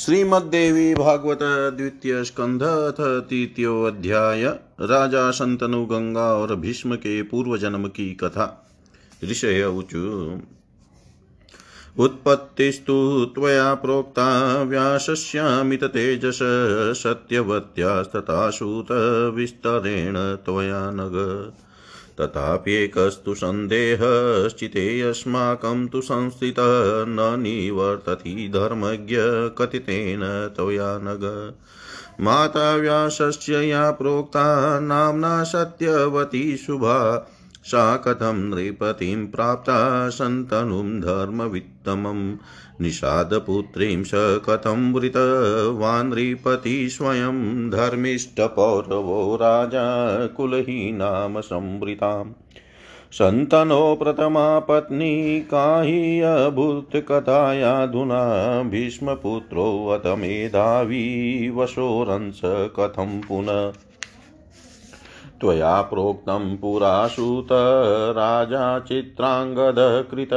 श्रीमद्देवी भागवत द्वितीय स्कंध अथ तृतीय अध्याय। राजा शंतनु, गंगा और भीष्म के पूर्व जन्म की कथा। ऋषय ऊचु उत्पत्तिस्तु त्वया प्रोक्ता व्यासस्यामिततेजस सत्यवत्यास्तथा सूतविस्तरेण त्वया नग। तथाप्येकस्तु सन्देहश्चिते अस्माकं तु संस्थितः न निवर्तति धर्मज्ञ कथितेन त्वया नग माता व्यासस्य या प्रोक्ता नाम्ना सत्यवती शुभा सा कथं नृपतिं प्राप्ता सन्तनुं धर्मवित्तमम् निषादपुत्रीं स कथं वृतवान् नृपति स्वयं धर्मिष्ठपौरवो राजा कुलहीनाम संवृताम् सन्तनो प्रथमा पत्नी काहि अभूत्कथायाधुना भीष्मपुत्रोऽथ मेधावी वशोरंस कथं पुनः त्वया प्रोक्तं पुरा सूत राजा चित्राङ्गदकृत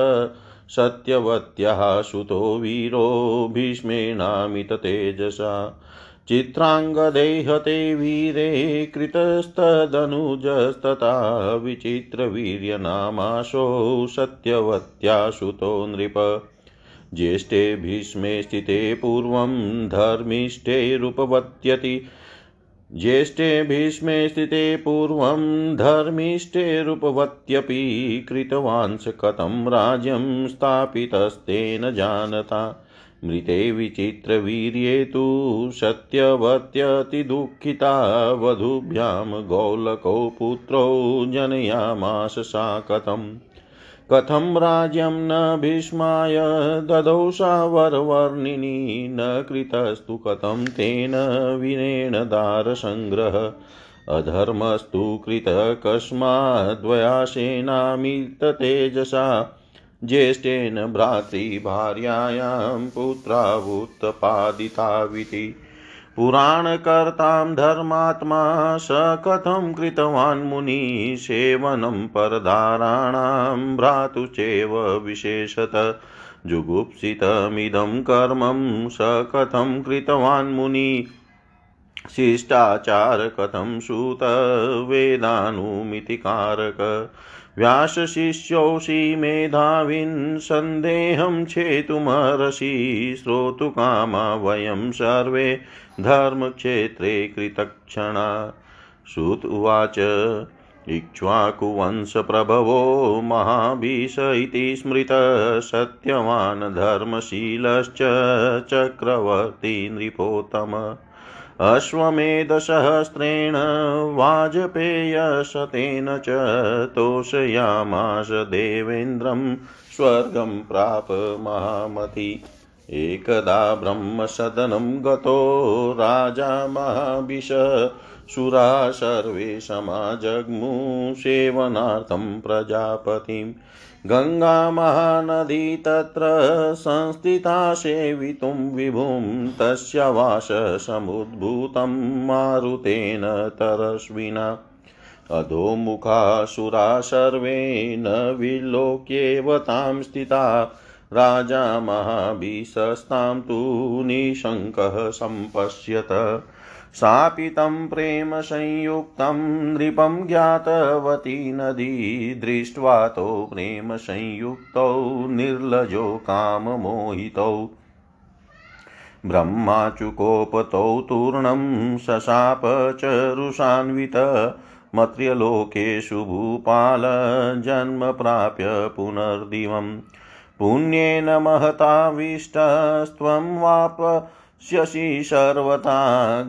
सत्यवत्याः सुतो वीरो भीष्मेणामिततेजसा चित्राङ्गदेहते वीरे कृतस्तदनुजस्तथा विचित्रवीर्यनामाशो सत्यवत्या सुतो नृप। ज्येष्ठे भीष्मे स्थिते पूर्वं धर्मिष्ठैरुपवत्यति ज्येष्ठे भीष्मे स्थिते पूर्वं धर्मिष्ठेरुपवत्यपि कृतवान् स कथं राज्यं स्थापितस्तेन जानता। मृते विचित्रवीर्ये तु सत्यवत्यतिदुःखिता वधूभ्यां गौलकौ पुत्रौ जनयामास सा कथम् कथं राज्यं न भीष्माय ददौ सावरवर्णिनी न कृतस्तु कथं तेन विनेण दारसङ्ग्रह। अधर्मस्तु कृतः कस्माद्वयासेनामिततेजसा। ज्येष्ठेन भ्रातृभार्यायां पुत्रावुत्पादिताविति पुराणकर्तां धर्मात्मा स कथं कृतवान् मुनिसेवनं परदाराणां भ्रातुश्चैव विशेषत। जुगुप्सितमिदं कर्मं स कथं कृतवान् मुनि। शिष्टाचार कथं सूत वेदानुमितिकारक। व्यासशिष्योऽसि मेधाविन् सन्देहं छेतुमर्हसि श्रोतुकामा वयं सर्वे धर्मक्षेत्रे कृतक्षणा। श्रुत उवाच, इक्ष्वाकुवंशप्रभवो महाभीष इति स्मृतः सत्यवान् धर्मशीलश्च चक्रवर्ती नृपोत्तम अश्वमेधसहस्रेण वाजपेयशतेन च तोषयामास देवेन्द्रं स्वर्गं प्राप महामति। एकदा ब्रह्मसदनं गतो राजा महाभिष, सुरा सर्वे समाजग्मु सेवनार्थं प्रजापतिं गङ्गामहानदी तत्र संस्थिता सेवितुं विभुं, तस्य वाससमुद्भूतं मारुतेन तरस्विना अधोमुखासुरा सर्वे न विलोक्येव तां स्थिता। राजा महाभिशस्तां तु निशङ्कः सम्पश्यत। सापि तं प्रेमसंयुक्तं नृपं ज्ञातवती नदी दृष्ट्वा तौ प्रेमसंयुक्तौ निर्लजो काममोहितौ। ब्रह्माचुकोपतौ तूर्णं शशाप च रुषान्वित, मत्र्यलोकेषु भूपालजन्म प्राप्य पुनर्दिवम्। पुण्येन महताविष्टस्त्वं वापश्यसि सर्वथा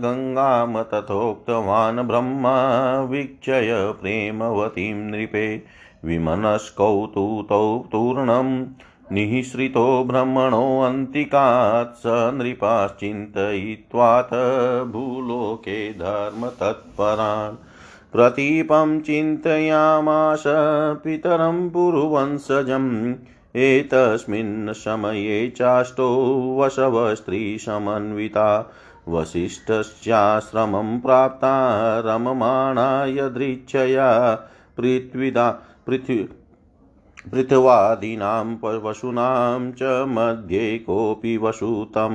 गङ्गां तथोक्तवान् ब्रह्मा वीक्षय प्रेमवतीं नृपे विमनस्कौ तु तौ तूर्णं निःसृतो ब्रह्मणोऽन्तिकात् स नृपाश्चिन्तयित्वात् भूलोके धर्मतत्परान् प्रतीपं चिन्तयामास पितरं पुरुवंशजम् एतस्मिन् समये चाष्टौ वशवस्त्रीसमन्विता वसिष्ठस्याश्रमं प्राप्ता रममाणा यदृच्छया पृथ्विदा, पृथ्वी, पृथ्वादीनां वसूनां च मध्ये कोऽपि वसुतम।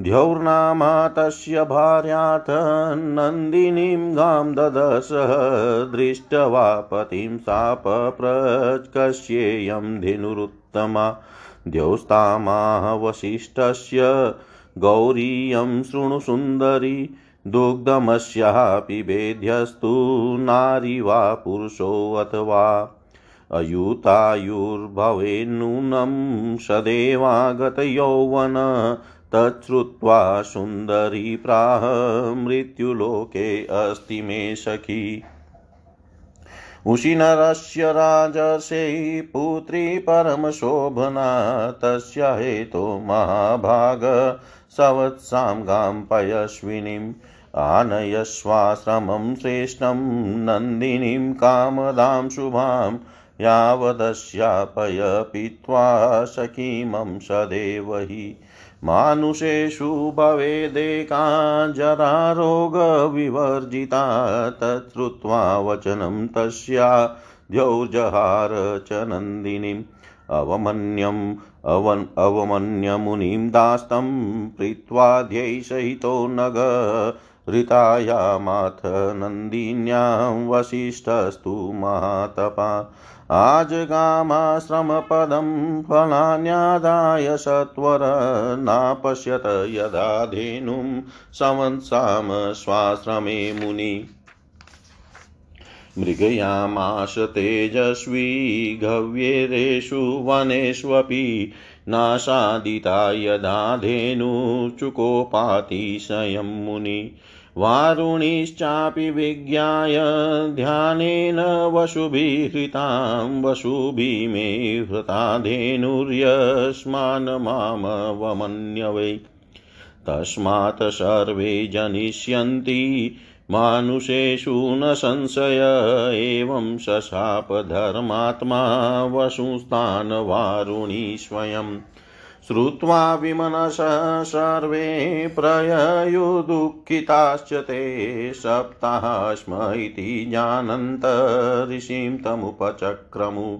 द्यौर्नामा तस्य भार्याथ नन्दिनीं गां ददश दृष्ट्वा पतिं सापप्रकस्येयं धिनुरुत्तमा द्यौस्तामाह वसिष्ठस्य गौरीयं शृणु सुन्दरी दुग्धमस्याः पिबेध्यस्तु नारी वा पुरुषोऽथवा अयुतायुर्भवेन्नूनं सदेवागतयौवन तच्छ्रुत्वा सुन्दरी प्राह मृत्युलोके अस्ति मे सखी। उशिनरस्य राजसे पुत्री परमशोभना, तस्य हेतो महाभाग, सवत्सां गां पयस्विनीम् आनयस्वाश्रमं श्रेष्ठं नन्दिनीं कामदां शुभां यावदस्यापय पीत्वा सखीमं सदेव हि मानुषेषु भवेदेका जरारोगविवर्जिता तच्छ्रुत्वा वचनं तस्या द्यौर्जहार च नन्दिनीम्। अवमन्यम्, अवन् अवमन्यमुनिं दास्तं प्रीत्वा ध्यैसहितो नग ऋतायामाथ नन्दिन्यां वसिष्ठस्तु महातपा। आजगामाश्रमपदं फलान्यादाय सत्वर नापश्यत यदा धेनुं संवत्साम स्वाश्रमे मुनि। मृगयामाश तेजस्वी गव्येरेषु वनेष्वपि नाशादिता यदा धेनुचुकोपातिशयं मुनि। वारुणीश्चापि विज्ञाय ध्यानेन वशुभिहृतां वशुभिः मे हृता धेनुर्यस्मान् मामवमन्यवै तस्मात् सर्वे जनिष्यन्ति, मानुषेषु न संशय, एवं शशापधर्मात्मा वसुस्तान् वारुणी स्वयम्। श्रुत्वा विमनस सर्वे प्रययुदुःखिताश्च ते सप्ताः स्म इति जानन्त ऋषिं तमुपचक्रमु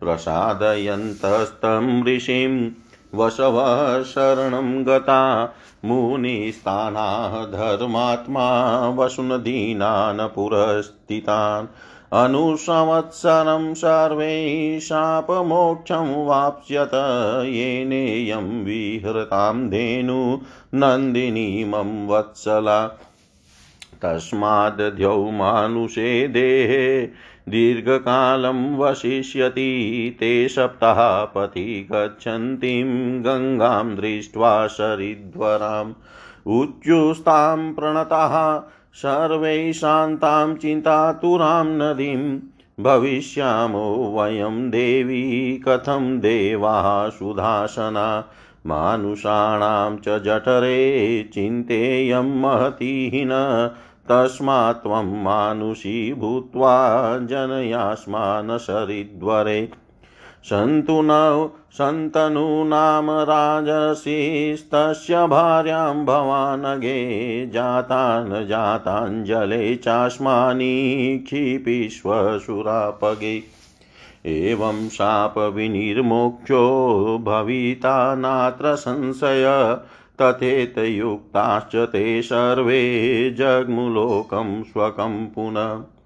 प्रसादयन्तस्तं ऋषिं वसवः शरणं गता मुनिस्थानाः धर्मात्मा वसुनदीनान् पुरस्थितान् अनुसंवत्सरं सर्वे शापमोक्षं वाप्स्यत येनेयं विहृतां धेनु नन्दिनीमं वत्सला। तस्माद्यौ मानुषे देहे दीर्घकालं वसिष्यति ते सप्ताहपति गच्छन्तीं गङ्गां दृष्ट्वा सरिद्वराम्। उच्युस्तां प्रणतः सर्वै शान्तां चिन्तातुरां नदीं। भविष्यामो वयं देवी कथं देवाः सुधासना मानुषाणां च जठरे चिन्तेयं महती न तस्मात् त्वं मानुषी भूत्वा जनयास्मान् सरिद्वरे। सन्तु न सन्तनूनां राजसीस्तस्य भार्यां भवानगे जातान् जाताञ्जले चास्मानि क्षिपीष्वसुरापगे एवं शापविनिर्मोक्षो भविता नात्र संशय तथेतयुक्ताश्च ते सर्वे जग्मुलोकं स्वकं पुनः।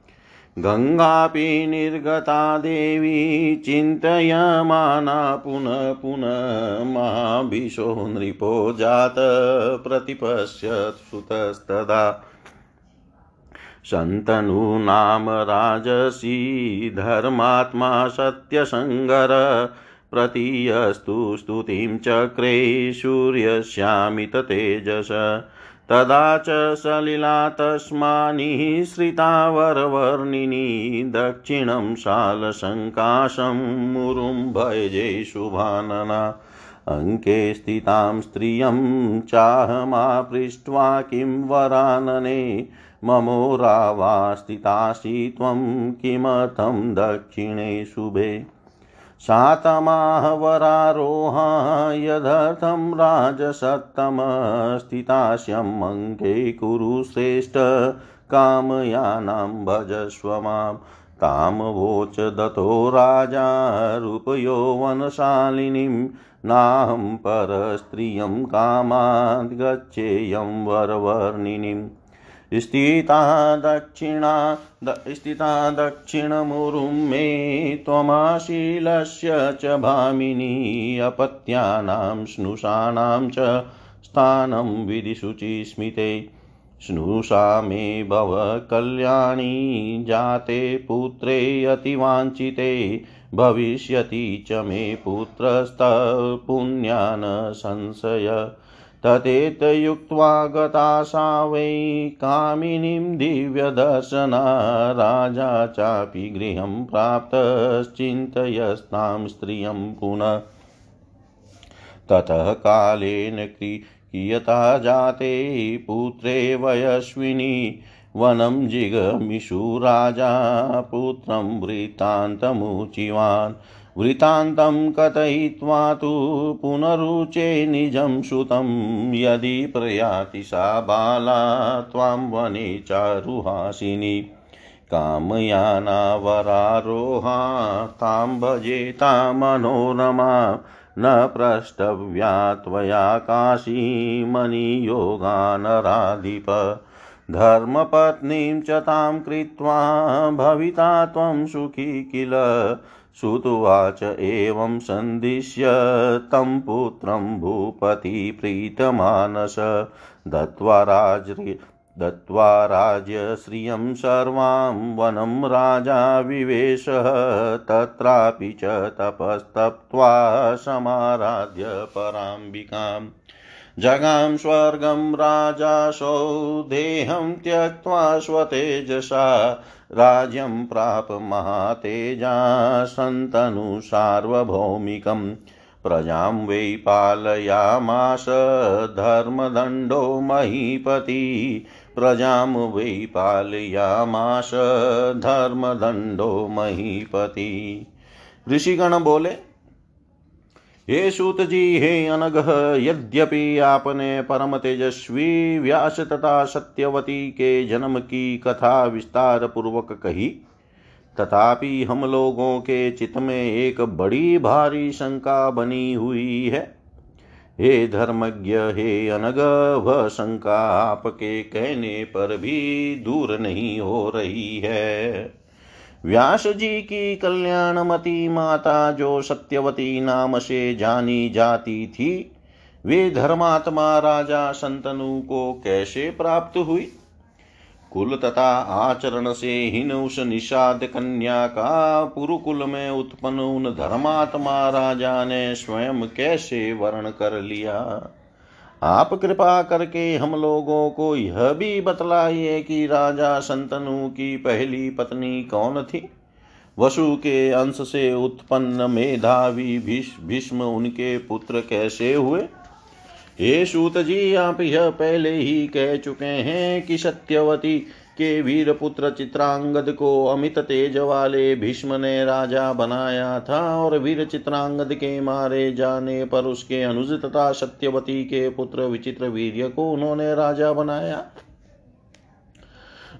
गङ्गापि निर्गता देवी चिन्तयमाना पुनः पुनः महाभिशो नृपो जात प्रतिपश्यत् सुतस्तदा। शन्तनूनां राजसी, धर्मात्मा सत्यसङ्गर, प्रतीयस्तु स्तुतिं चक्रे सूर्यस्यामिततेजस। तदा च सलिला तस्मानि श्रितावरवर्णिनी दक्षिणं शालसङ्काशं मुरुं भजे शुभानना। अङ्के स्थितां स्त्रियं चाहमापृष्ट्वा किं वरानने? ममोरावा स्थितासि त्वं किमर्थं दक्षिणे शुभे? सातमाहवरारोहा यदर्थं राजसत्तमस्थितास्यम् अङ्के कुरु श्रेष्ठ कामयानां भजस्व माँ। तामवोच दतो राजा रूपयौवनशालिनीं नाहं परस्त्रियं कामाद् गच्छेयं वरवर्णिनीम् स्थिता दक्षिणा स्थिता दक्षिणमुरुं मे त्वमाशीलस्य च भामिनी अपत्यानां स्नुषाणां च स्थानं विधिशुचिस्मिते स्नुषा मे भव कल्याणी जाते पुत्रे अतिवाञ्छिते। भविष्यति च मे पुत्रस्तपुण्यान् संशय। तथेतयुक्त्वा गता सा वै कामिनीं दिव्यदर्शना राजा चापि गृहं प्राप्तश्चिन्तयस्तां स्त्रियं पुनः। ततः कालेन कियता जाते पुत्रे वयस्विनी वनं जिगमिषु राजा पुत्रं वृत्तान्तमुचिवान्। वृत्तान्तं कथयित्वा तु पुनरुचे निजं सुतं यदि प्रयाति सा बाला त्वां वने चारुहासिनी। कामयानावरारोहा, तां भजेता मनोरमा, न प्रष्टव्या त्वया काशीमणियोगानराधिप धर्मपत्नीं च तां कृत्वा भविता त्वं सुखी किल। श्रुतुवाच एवं सन्दिश्य तं पुत्रं भूपतिप्रीतमानस दत्त्वा राज दत्त्वा राज्यश्रियं सर्वां वनं राजा विवेशः। तत्रापि च तपस्तप्त्वा समाराध्य पराम्बिकाम् जगां स्वर्गं राजासौ देहं त्यक्त्वा स्वतेजसा। राज्यं प्राप महातेजा सन्तनु सार्वभौमिकम् प्रजां वै पालयामास धर्मदण्डो महीपति। प्रजां वै पालयामास धर्मदण्डो महीपति। ऋषिगण बोले हे सूत जी हे अनग यद्यपि आपने परम तेजस्वी व्यास तथा सत्यवती के जन्म की कथा विस्तार पूर्वक कही, तथापि हम लोगों के चित्त में एक बड़ी भारी शंका बनी हुई है। हे धर्मज्ञ, हे अनग वह शंका आपके कहने पर भी दूर नहीं हो रही है। व्यास जी की कल्याणमती माता जो सत्यवती नाम से जानी जाती थी, वे धर्मात्मा राजा संतनु को कैसे प्राप्त हुई? कुल तथा आचरण से हीन उस निषाद कन्या का पुरुकुल में उत्पन्न उन धर्मात्मा राजा ने स्वयं कैसे वर्ण कर लिया? आप कृपा करके हम लोगों को यह भी बतलाइए कि राजा संतनु की पहली पत्नी कौन थी? वसु के अंश से उत्पन्न मेधावी भीष्म उनके पुत्र कैसे हुए? हे सूत जी, आप यह पहले ही कह चुके हैं कि सत्यवती के वीर पुत्र चित्रांगद को अमित तेज वाले भीष्म ने राजा बनाया था और वीर चित्रांगद के मारे जाने पर उसके अनुज तथा सत्यवती के पुत्र विचित्र वीर्य को उन्होंने राजा बनाया।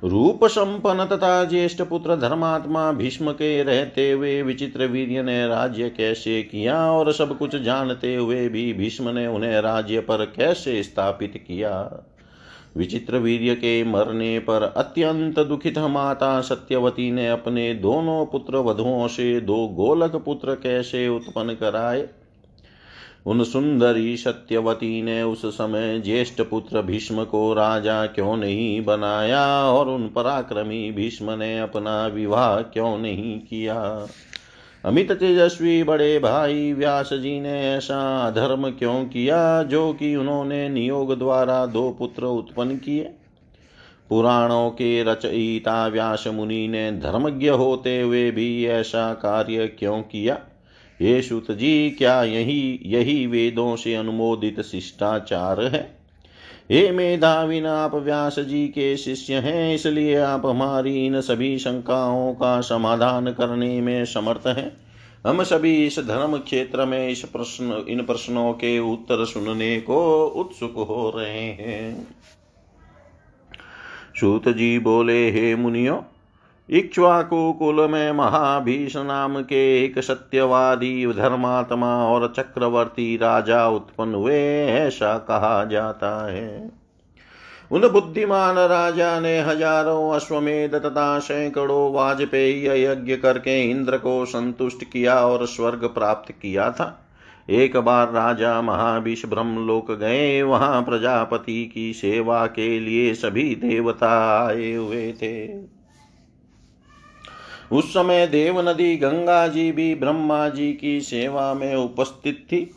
रूप संपन्न तथा ज्येष्ठ पुत्र धर्मात्मा भीष्म के रहते हुए विचित्र वीर्य ने राज्य कैसे किया और सब कुछ जानते हुए भी भीष्म ने उन्हें राज्य पर कैसे स्थापित किया? विचित्र वीर्य के मरने पर अत्यंत दुखित माता सत्यवती ने अपने दोनों पुत्र वधुओं से दो गोलक पुत्र कैसे उत्पन्न कराए? उन सुंदरी सत्यवती ने उस समय ज्येष्ठ पुत्र भीष्म को राजा क्यों नहीं बनाया और उन पराक्रमी भीष्म ने अपना विवाह क्यों नहीं किया? अमित तेजस्वी बड़े भाई, व्यास जी ने ऐसा अधर्म क्यों किया जो कि उन्होंने नियोग द्वारा दो पुत्र उत्पन्न किए? पुराणों के रचयिता व्यास मुनि ने धर्मज्ञ होते हुए भी ऐसा कार्य क्यों किया? ये सुत जी, क्या यही यही वेदों से अनुमोदित शिष्टाचार है? हे मेधाविन, आप व्यास जी के शिष्य हैं, इसलिए आप हमारी इन सभी शंकाओं का समाधान करने में समर्थ हैं। हम सभी इस धर्म क्षेत्र में इस प्रश्न, इन प्रश्नों के उत्तर सुनने को उत्सुक हो रहे हैं। सूत जी बोले, हे मुनियो इक्ष्वाकु कुल में महाभीष नाम के एक सत्यवादी धर्मात्मा और चक्रवर्ती राजा उत्पन्न हुए ऐसा कहा जाता है। उन बुद्धिमान राजा ने हज़ारों अश्वमेध तथा सैकड़ों वाजपेयी यज्ञ करके इंद्र को संतुष्ट किया और स्वर्ग प्राप्त किया था। एक बार राजा महाविष ब्रह्मलोक गए, वहाँ प्रजापति की सेवा के लिए सभी देवता आए हुए थे। उस समय देव नदी गंगा जी भी ब्रह्मा जी की सेवा में उपस्थित थी।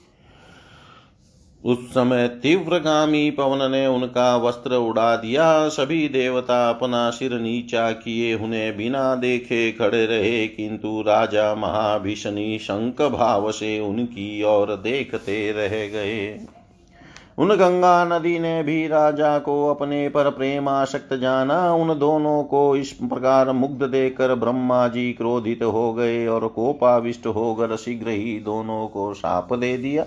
उस समय तीव्रगामी पवन ने उनका वस्त्र उड़ा दिया। सभी देवता अपना सिर नीचा किए, उन्हें बिना देखे खड़े रहे। किंतु राजा महाभीषणी शंक भाव से उनकी ओर देखते रह गए। उन गंगा नदी ने भी राजा को अपने पर प्रेमाशक्त जाना। उन दोनों को इस प्रकार मुग्ध देकर ब्रह्मा जी क्रोधित हो गए और कोपाविष्ट होकर शीघ्र ही दोनों को साप दे दिया।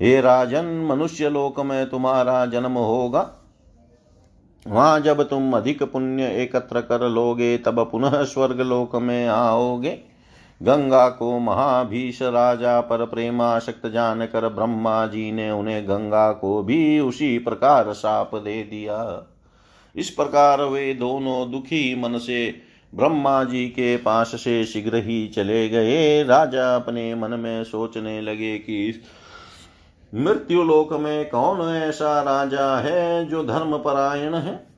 हे राजन, मनुष्य लोक में तुम्हारा जन्म होगा। वहाँ जब तुम अधिक पुण्य एकत्र कर लोगे, तब पुनः स्वर्ग लोक में आओगे। गंगा को महाभीष राजा पर प्रेमाशक्त जानकर ब्रह्मा जी ने उन्हें गंगा को भी उसी प्रकार साप दे दिया। इस प्रकार वे दोनों दुखी मन से ब्रह्मा जी के पास से शीघ्र ही चले गए। राजा अपने मन में सोचने लगे कि मृत्यु लोक में कौन ऐसा राजा है जो धर्म परायण है?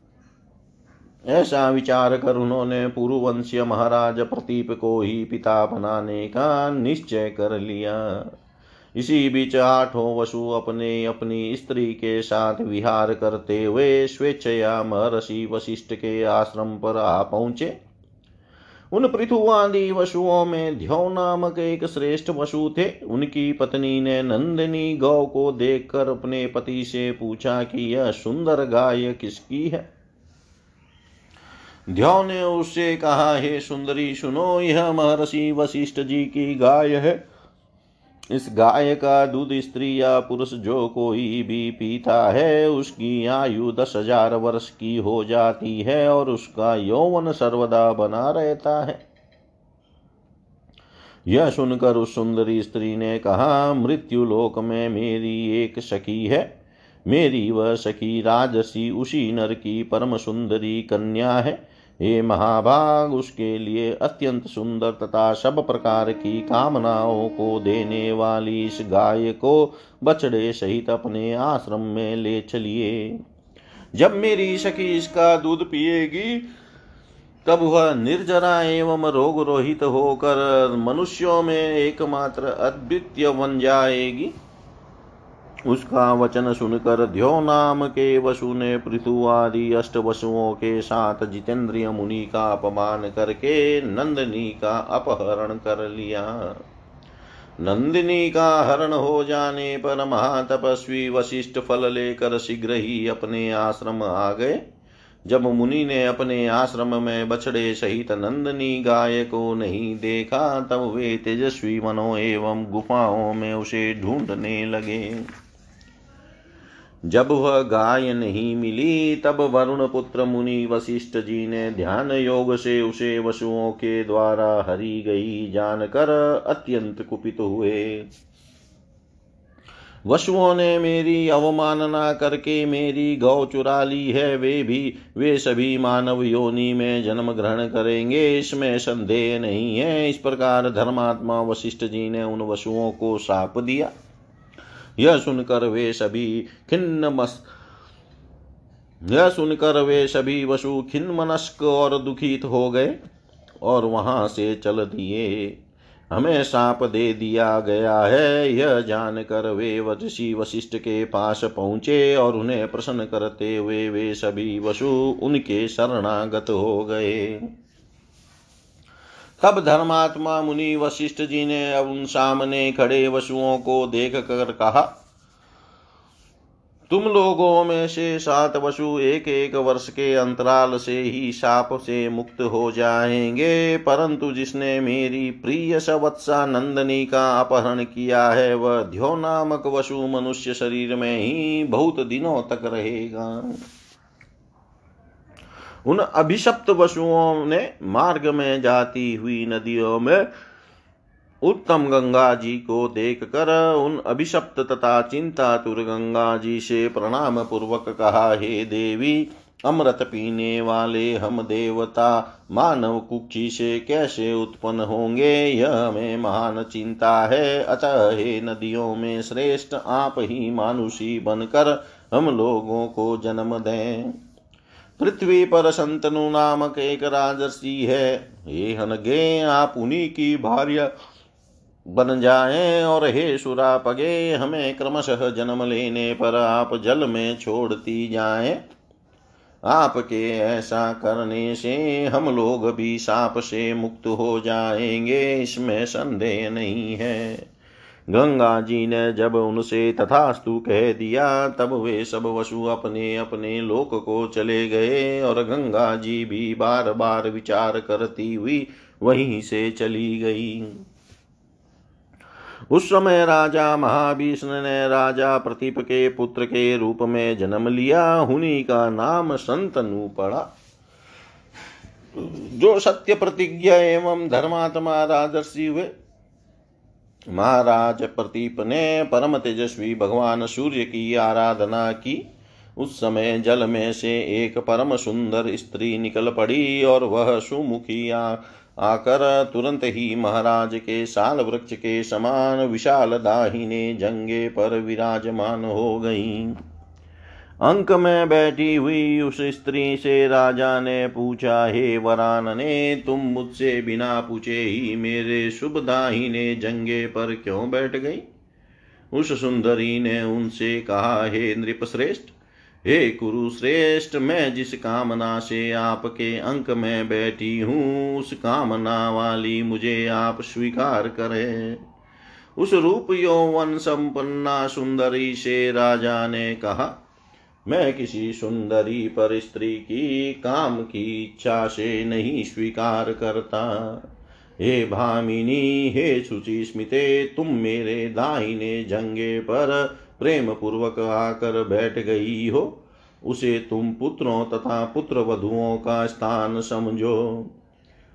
ऐसा विचार कर उन्होंने पूर्ववंशीय महाराज प्रतीप को ही पिता बनाने का निश्चय कर लिया। इसी बीच आठों वसु अपने अपनी स्त्री के साथ विहार करते हुए स्वेच्छया महर्षि वशिष्ठ के आश्रम पर आ पहुँचे। उन पृथुवादी वसुओं में ध्यो नामक एक श्रेष्ठ वसु थे। उनकी पत्नी ने नंदिनी गौ को देखकर अपने पति से पूछा कि यह सुंदर गाय किसकी है? ध्यो ने उससे कहा, हे सुंदरी, सुनो, यह महर्षि वशिष्ठ जी की गाय है। इस गाय का दूध स्त्री या पुरुष जो कोई भी पीता है, उसकी आयु दस हज़ार वर्ष की हो जाती है और उसका यौवन सर्वदा बना रहता है। यह सुनकर उस सुंदरी स्त्री ने कहा, मृत्यु लोक में मेरी एक सखी है। मेरी वह सखी राजसी उसी नर की परम सुंदरी कन्या है। हे महाभाग, उसके लिए अत्यंत सुंदर तथा सब प्रकार की कामनाओं को देने वाली इस गाय को बछड़े सहित अपने आश्रम में ले चलिए। जब मेरी सखी इसका दूध पिएगी, तब वह निर्जरा एवं रोग रोहित होकर मनुष्यों में एकमात्र अद्वितीय बन जाएगी। उसका वचन सुनकर ध्यो नाम के वसु ने पृथु आदि अष्ट वसुओं के साथ जितेंद्रिय मुनि का अपमान करके नंदिनी का अपहरण कर लिया। नंदिनी का हरण हो जाने पर महातपस्वी वशिष्ठ फल लेकर शीघ्र ही अपने आश्रम आ गए। जब मुनि ने अपने आश्रम में बछड़े सहित नंदनी गाय को नहीं देखा, तब वे तेजस्वी मनो एवं गुफाओं में उसे ढूँढने लगे। जब वह गाय नहीं मिली, तब वरुण पुत्र मुनि वशिष्ठ जी ने ध्यान योग से उसे वसुओं के द्वारा हरी गई जानकर अत्यंत कुपित हुए। वसुओं ने मेरी अवमानना करके मेरी गौ चुरा ली है, वे भी, वे सभी मानव योनि में जन्म ग्रहण करेंगे, इसमें संदेह नहीं है। इस प्रकार धर्मात्मा वशिष्ठ जी ने उन वसुओं को साप दिया। यह सुनकर वे सभी खिन्न मस यह सुनकर वे सभी वसु खिन्न मनस्क और दुखित हो गए और वहाँ से चल दिए। हमें साप दे दिया गया है। यह जानकर वे ऋषि वशिष्ठ के पास पहुँचे और उन्हें प्रसन्न करते हुए वे, वे सभी वसु उनके शरणागत हो गए। तब धर्मात्मा मुनि वशिष्ठ जी ने उन सामने खड़े वसुओं को देख कर कहा, तुम लोगों में से सात वसु एक एक वर्ष के अंतराल से ही साप से मुक्त हो जाएँगे, परंतु जिसने मेरी प्रिय सवत्सा नंदनी का अपहरण किया है, वह ध्यो नामक वसु मनुष्य शरीर में ही बहुत दिनों तक रहेगा। उन अभिशप्त वसुओं ने मार्ग में जाती हुई नदियों में उत्तम गंगा जी को देख कर उन अभिशप्त तथा चिंतातुर गंगा जी से प्रणाम पूर्वक कहा, हे देवी, अमृत पीने वाले हम देवता मानव कुक्षी से कैसे उत्पन्न होंगे? यह हमें महान चिंता है। अतः हे नदियों में श्रेष्ठ आप ही मानुषी बनकर हम लोगों को जन्म दें। पृथ्वी पर संतनु नामक एक राजर्षि है। हे हनगे, आप उन्हीं की भार्य बन जाए और हे सुरापगे हमें क्रमशः जन्म लेने पर आप जल में छोड़ती जाएँ। आपके ऐसा करने से हम लोग भी साप से मुक्त हो जाएँगे, इसमें संदेह नहीं है। गंगा जी ने जब उनसे तथास्तु कह दिया, तब वे सब वसु अपने अपने लोक को चले गए और गंगा जी भी बार बार विचार करती हुई वहीं से चली गई। उस समय राजा महाभीष्ण ने राजा प्रतीप के पुत्र के रूप में जन्म लिया, हुनी का नाम संतनु पड़ा जो सत्य प्रतिज्ञा एवं धर्मात्मा राजर्षि हुए महाराज प्रतीप ने परम तेजस्वी भगवान सूर्य की आराधना की। उस समय जल में से एक परम सुंदर स्त्री निकल पड़ी और वह सुमुखी आकर तुरंत ही महाराज के साल वृक्ष के समान विशाल दाहिने जंगे पर विराजमान हो गई। अंक में बैठी हुई उस स्त्री से राजा ने पूछा, हे वरान, ने तुम मुझसे बिना पूछे ही मेरे शुभ दाहिने जंगे पर क्यों बैठ गई? उस सुंदरी ने उनसे कहा, हे नृपश्रेष्ठ, हे कुरुश्रेष्ठ, मैं जिस कामना से आपके अंक में बैठी हूँ, उस कामना वाली मुझे आप स्वीकार करें। उस रूप यौवन संपन्ना सुंदरी से राजा ने कहा मैं किसी सुंदरी पर स्त्री की काम की इच्छा से नहीं स्वीकार करता। हे भामिनी, हे शुचि स्मिते, तुम मेरे दाहिने जंगे पर प्रेम पूर्वक आकर बैठ गई हो। उसे तुम पुत्रों तथा पुत्र वधुओं का स्थान समझो।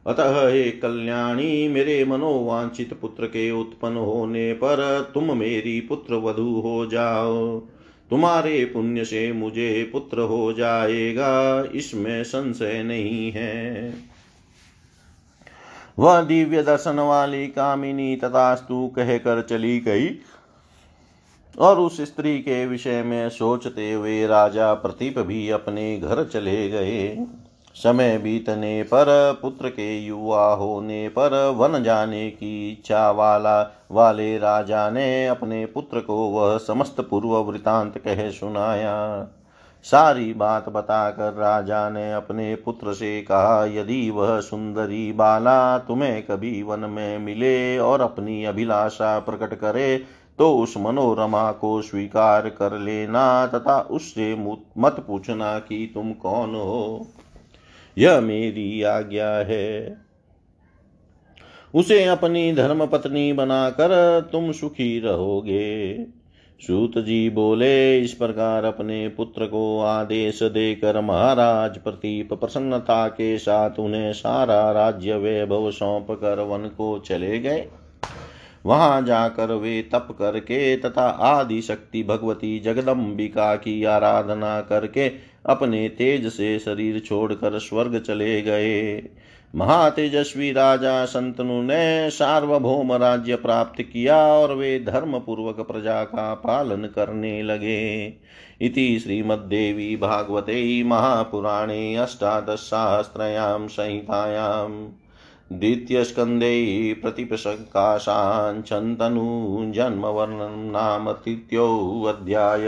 अतः हे कल्याणी, मेरे मनोवांछित पुत्र के उत्पन्न होने पर तुम मेरी पुत्र वधु हो जाओ। तुम्हारे पुण्य से मुझे पुत्र हो जाएगा, इसमें संशय नहीं है। वह दिव्य दर्शन वाली कामिनी तथास्तु कहकर चली गई और उस स्त्री के विषय में सोचते हुए राजा प्रतीप भी अपने घर चले गए। समय बीतने पर पुत्र के युवा होने पर वन जाने की इच्छा वाला वाले राजा ने अपने पुत्र को वह समस्त पूर्व वृतांत कह सुनाया। सारी बात बताकर राजा ने अपने पुत्र से कहा, यदि वह सुंदरी बाला तुम्हें कभी वन में मिले और अपनी अभिलाषा प्रकट करे तो उस मनोरमा को स्वीकार कर लेना तथा उससे मत पूछना कि तुम कौन हो। यह मेरी आज्ञा है। उसे अपनी धर्म पत्नी बनाकर तुम सुखी रहोगे। सूत जी बोले, इस प्रकार अपने पुत्र को आदेश देकर महाराज प्रतीप प्रसन्नता के साथ उन्हें सारा राज्य वैभव सौंप कर वन को चले गए। वहाँ जाकर वे तप करके तथा आदि शक्ति भगवती जगदम्बिका की आराधना करके अपने तेज से शरीर छोड़कर स्वर्ग चले गए। महातेजस्वी राजा संतनु ने सार्वभौम राज्य प्राप्त किया और वे धर्म पूर्वक प्रजा का पालन करने लगे। इति श्रीमद्देवी भागवते महापुराणे अष्टादशसहस्रयां संहितायाम् द्वितीयस्कन्धे प्रतिपसङ्काशाञ्छन्तनुजन्मवर्णनं नाम तृतीयोऽध्याय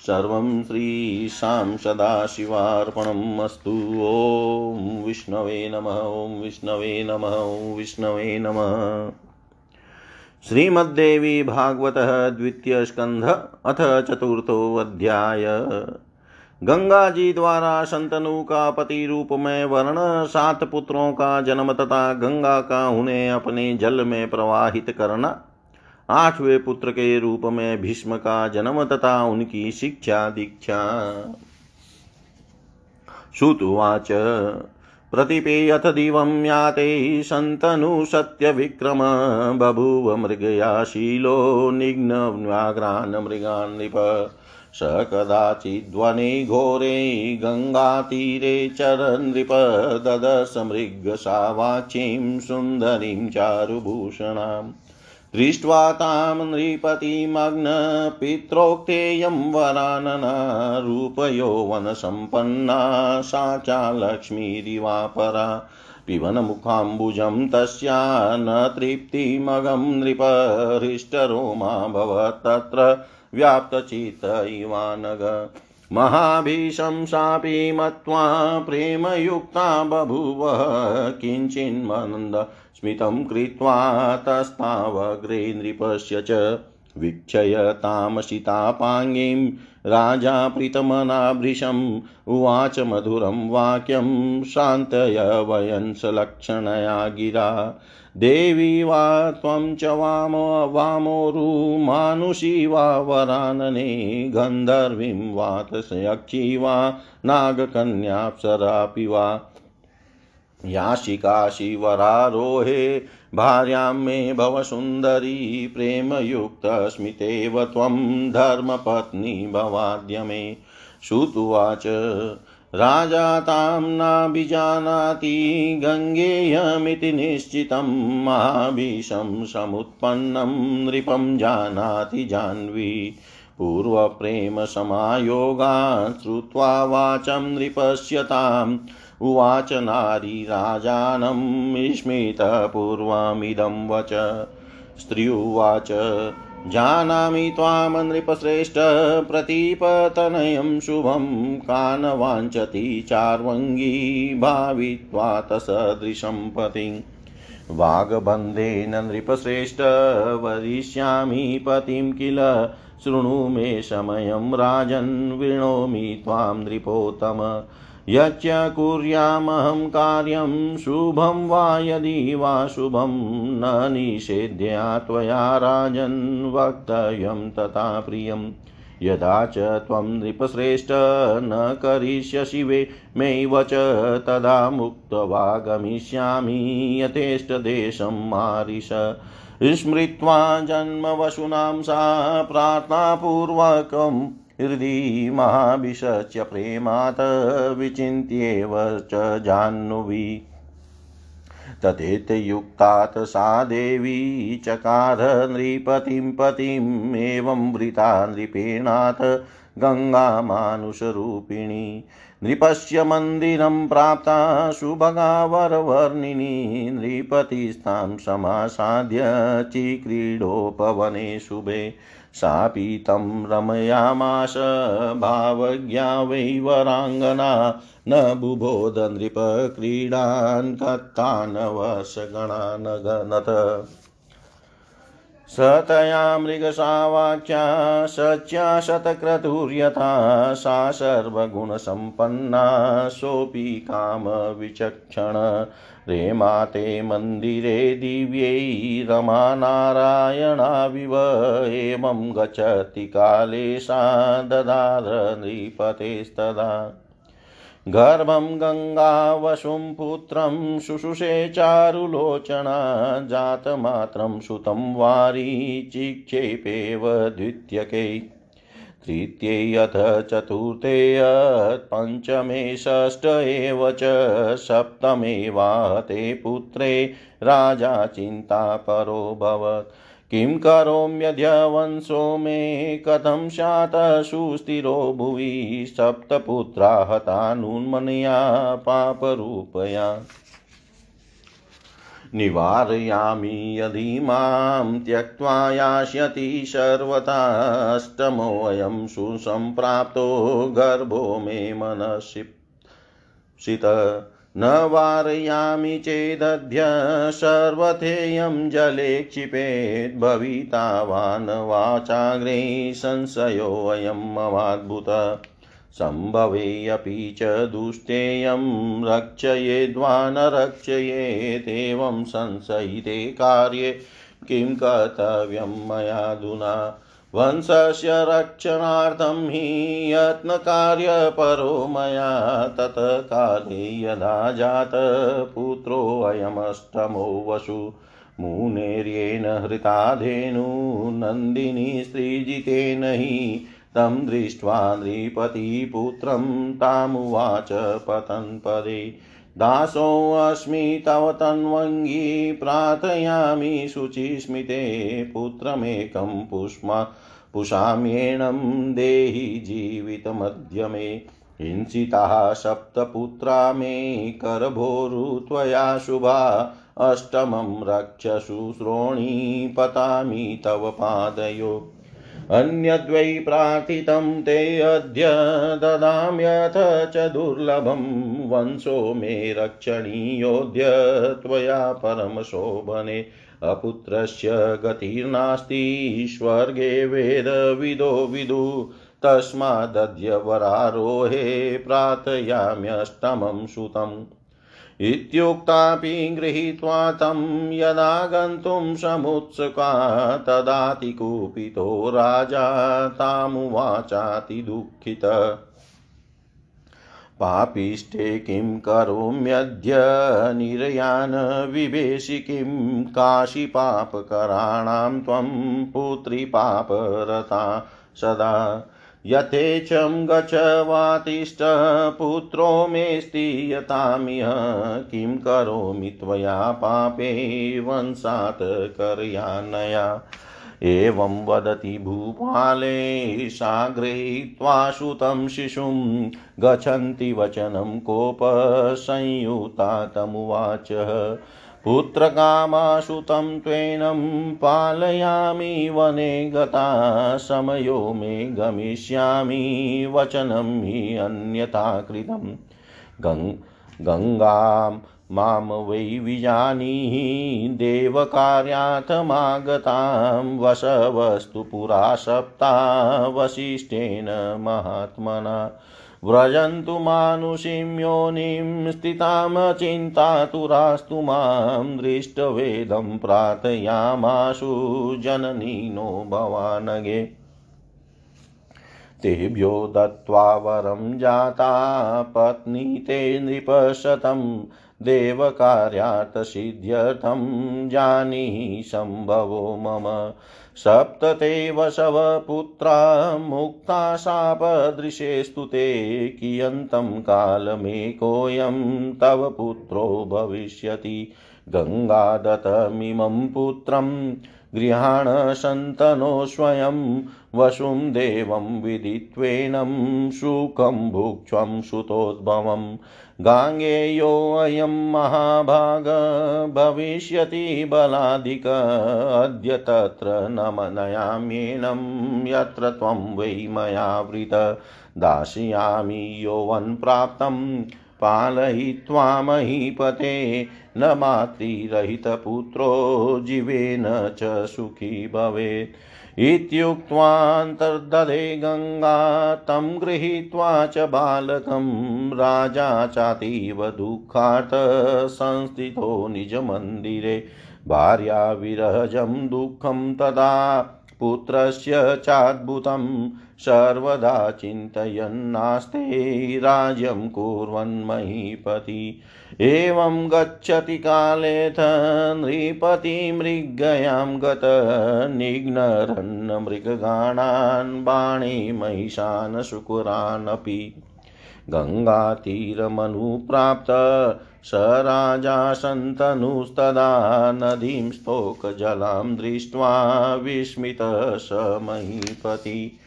सर्वं श्रीशां सदाशिवार्पणम् ॐ विष्णवे नमः, ॐ विष्णवे नमः, ॐ विष्णवे नमः। श्रीमद्देवी भागवतः द्वितीयस्कन्ध, अथ चतुर्थोऽध्याय। गंगा जी द्वारा संतनु का पति रूप में वर्ण सात पुत्रों का जन्म तथा गंगा का उन्हें अपने जल में प्रवाहित करना। आठवें पुत्र के रूप में भीष्म का जन्म तथा उनकी शिक्षा दीक्षा। श्रुतुवाच प्रतिपेयथ दिवं याते सन्तनु सत्यविक्रम, बभूव मृगया शीलो निघ्नव्याघ्रान् मृगान् नृप स कदाचिद्वने घोरे गङ्गातीरे चरनृप ददश मृगसावाचीं सुन्दरीं चारुभूषणाम्। दृष्ट्वा तां नृपतिमग्नपित्रोक्तेयं वरानना रूपयौवनसम्पन्ना सा चा लक्ष्मीरिवापरा पिबनमुखाम्बुजं तस्या न तृप्तिमगं नृप हृष्टरोमा भवत् तत्र व्याप्तचित्त इवानग। महाभीशंसापि मत्वा प्रेमयुक्ता बभूव किञ्चिन्मन्द स्मितं कृत्वा तस्तावग्रे नृपस्य च वीक्षय तामसितापाङ्गीं राजा प्रीतमनाभृशम् उवाच मधुरं वाक्यं शान्तय वयंसलक्षणया गिरा। देवी वा त्वं च वामो वामोरुमानुषी वा वरानने गन्धर्वीं वातसयक्षी वा नागकन्याप्सरापि वा। याशिकाशिवरारोहे भार्यां मे भव सुन्दरी प्रेमयुक्तस्मितेव त्वं धर्मपत्नी भवाद्य मे। श्रुतुवाच राजा तां नाभिजानाति, गङ्गेयमिति निश्चितं, महाभीषं समुत्पन्नं, नृपं जानाति जाह्नवी। पूर्वप्रेमसमायोगान् श्रुत्वा वाचं नृपश्यताम् उवाच नारी राजानं स्मितपूर्वमिदं वच। स्त्रियुवाच जानामि त्वां नृपश्रेष्ठ प्रतिपतनयं शुभं। कानवाञ्चति चार्वङ्गी भावित्वा तसदृशं पतिं। वागबन्धेन नृपश्रेष्ठ, वदिष्यामि पतिं किल? शृणु मे समयं राजन्, वृणोमि त्वां नृपोत्तम। यच्च कुर्यामहं कार्यं शुभं वा यदि वा शुभं न निषेध्या त्वया राजन् वक्तव्यं तथा प्रियम् यदा च त्वं नृपश्रेष्ठ न करिष्यसि वे मैव च तदा मुक्त्वा गमिष्यामि यथेष्टदेशं मारिष। स्मृत्वा जन्मवशूनां सा प्रार्थनापूर्वकम् हृदि महाभिषच्य प्रेमात् विचिन्त्येव च जाह्नुवि। तथेतयुक्तात् सा देवी चकार नृपतिं पतिम् वृता नृपेणात् गङ्गामानुषरूपिणी। नृपस्य मन्दिरं प्राप्ता सुभगावरवर्णिनी नृपतिस्तां समासाद्य चिक्रीडोपवने शुभे। सापि तं रमयामाश, भावज्ञा वै वराङ्गना न बुबोध नृपक्रीडान् कत्तानवशगणानगनत स तया मृगसावाच्या सच्या शतक्रतुर्यथा, सा सर्वगुणसम्पन्ना, सोऽपि कामविचक्षण। रेमा ते मन्दिरे दिव्यै रमानारायणाविव एवं गच्छति काले सा ददार नृपतेस्तदा गर्भं गङ्गावशुं पुत्रं शुशुषे चारुलोचना जातमात्रं सुतं वारी चिक्षेपेव द्वितीयके। तृतीयेऽथ चतुर्थेऽथ पञ्चमे, षष्ठ एव च सप्तमेवाहते पुत्रे राजा चिन्तापरोऽभवत् किं करोम्यद्य वंशो मे कथं स्यात् सुस्थिरो भुवि, सप्तपुत्रा हतानुन्मनया पापरूपया। निवारयामि यदि माँ त्यक्त्वा यास्यति सर्वथाष्टमोऽयं सुसम्प्राप्तो गर्भो मे मनसित न वारयामि चेदद्य सर्वथेयं जले क्षिपेत् भवितावान् वाचाग्रे संशयोऽयं ममाद्भुत सम्भवेऽपि च दुष्टेयं रक्षयेद्वा न रक्षयेत् संशयिते कार्ये। किं कर्तव्यं मयाधुना वंशस्य रक्षणार्थं हि यत्नकार्यपरो मया। तत्काले यदा जातपुत्रोऽयमष्टमो वसु। मुनेर्येण हृताधेनु नन्दिनी स्त्रीजितेन हि तं दृष्ट्वा नृपतिपुत्रं तामुवाच पतन्पदे। दासोऽस्मि तव तन्वङ्गी प्रार्थयामि शुचिस्मिते पुत्रमेकं पुष्मा पुषाम्येणं देहि जीवितमद्य मे हिंसिताः सप्तपुत्रा मे करभोरु त्वया शुभा। अष्टमं रक्षसु श्रोणी पतामि तव पादयो। अन्यद्वै प्रार्थितं ते अद्य ददाम्यथ च दुर्लभं। वंशो मे रक्षणीयोऽद्य त्वया परमशोभने। अपुत्रस्य गतिर्नास्ति, स्वर्गे वेदविदो विदु। तस्मादद्य वरारोहे प्रार्थयाम्यष्टमं सुतम्। इत्युक्तापि गृहीत्वा तं यदा गन्तुं समुत्सुका तदातिकुपितो राजा तामुवाचातिदुःखित पापिष्टे किं करोम्यद्य निर्यान् विवेशि किं काशीपापकराणां त्वं पुत्रीपापरता सदा यथेच्छं गच वातिष्ठ पुत्रो मेऽस्ति यतामिह किं करोमि त्वया पापे वंशात् करयानया। एवं वदति भूपाले सा गृहीत्वा श्रुतं शिशुं। गच्छन्ति वचनं कोपसंयुता तमुवाच पुत्रकामाशुतं त्वेनं पालयामि वने गता, समयो मे गमिष्यामि वचनं हि अन्यथा कृतं गङ् गङ्गां माँ वै विजानीहि देवकार्यार्थमागतां, वशवस्तु पुरा सप्ता, वसिष्ठेन महात्मना। व्रजन्तु मानुषीं योनिं स्थितामचिन्तातुरास्तु माँ दृष्टवेदं प्रार्थयामाशु जननी नो भवानगे। तेभ्यो दत्त्वा वरं जाता पत्नी ते नृपशतं देवकार्यार्थसिद्ध्यर्थं जानीहि सम्भवो मम सप्त ते वशवपुत्रा मुक्ता शापदृशेस्तु ते कियन्तं कालमेकोऽयं तव पुत्रो भविष्यति गङ्गादतमिमं पुत्रं गृहाण शन्तनो स्वयं वसुं देवं विदित्वेनं सुखं भुक्ष्वं सुतोद्भवम् गाङ्गेयोऽयं महाभाग, भविष्यति बलाधिक अद्य तत्र न मनयाम्येनं यत्र त्वं वै मया वृत। दास्यामि यौवन्प्राप्तं पालयित्वा महीपते न मातृरहितपुत्रो, जीवेन च सुखी भवेत्। इत्युक्त्वान्तर्दधे गङ्गा तं गृहीत्वा च बालकं राजा चातीव दुःखात् संस्थितो निजमन्दिरे। भार्याविरहजं दुःखं तदा पुत्रस्य चाद्भुतं सर्वदा चिन्तयन्नास्ते राज्यं कुर्वन्महीपति। एवं गच्छति कालेऽथ नृपतिमृगयां गत निघ्नरन्नमृगगाणान् बाणे महिषान् शुकुरानपि। गङ्गातीरमनुप्राप्त स राजा नदीं स्तोकजलां दृष्ट्वा विस्मितः स महीपति।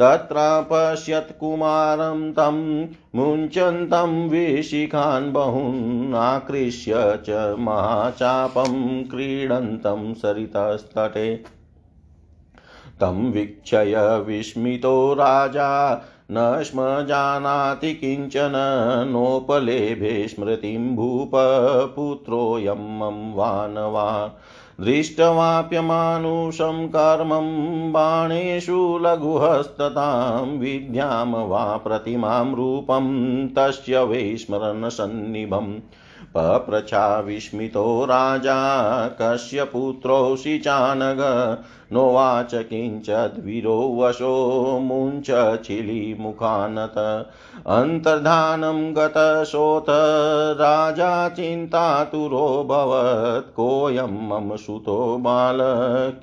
तत्र पश्यत् कुमारं तं मुञ्चन्तं विशिखान् बहून् आकृष्य च महाचापं क्रीडन्तं सरितस्तटे। तं वीक्षय विस्मितो राजा न स्म जानाति किंचन नोपलेभे स्मृतिं भूप पुत्रोऽयं मम वानवान् दृष्टवाप्यमानुषं कर्मं बाणेषु लघुहस्ततां विद्यां वा प्रतिमां रूपं तस्य वै पप्रच्छा विस्मितो राजा कस्य पुत्रोऽसि चानग नोवाच किञ्चिद्वीरो वशो मुञ्चचिलिमुखानत अन्तर्धानं गतशोथ राजा चिन्तातुरोऽभवत् कोऽयं मम सुतो बाल,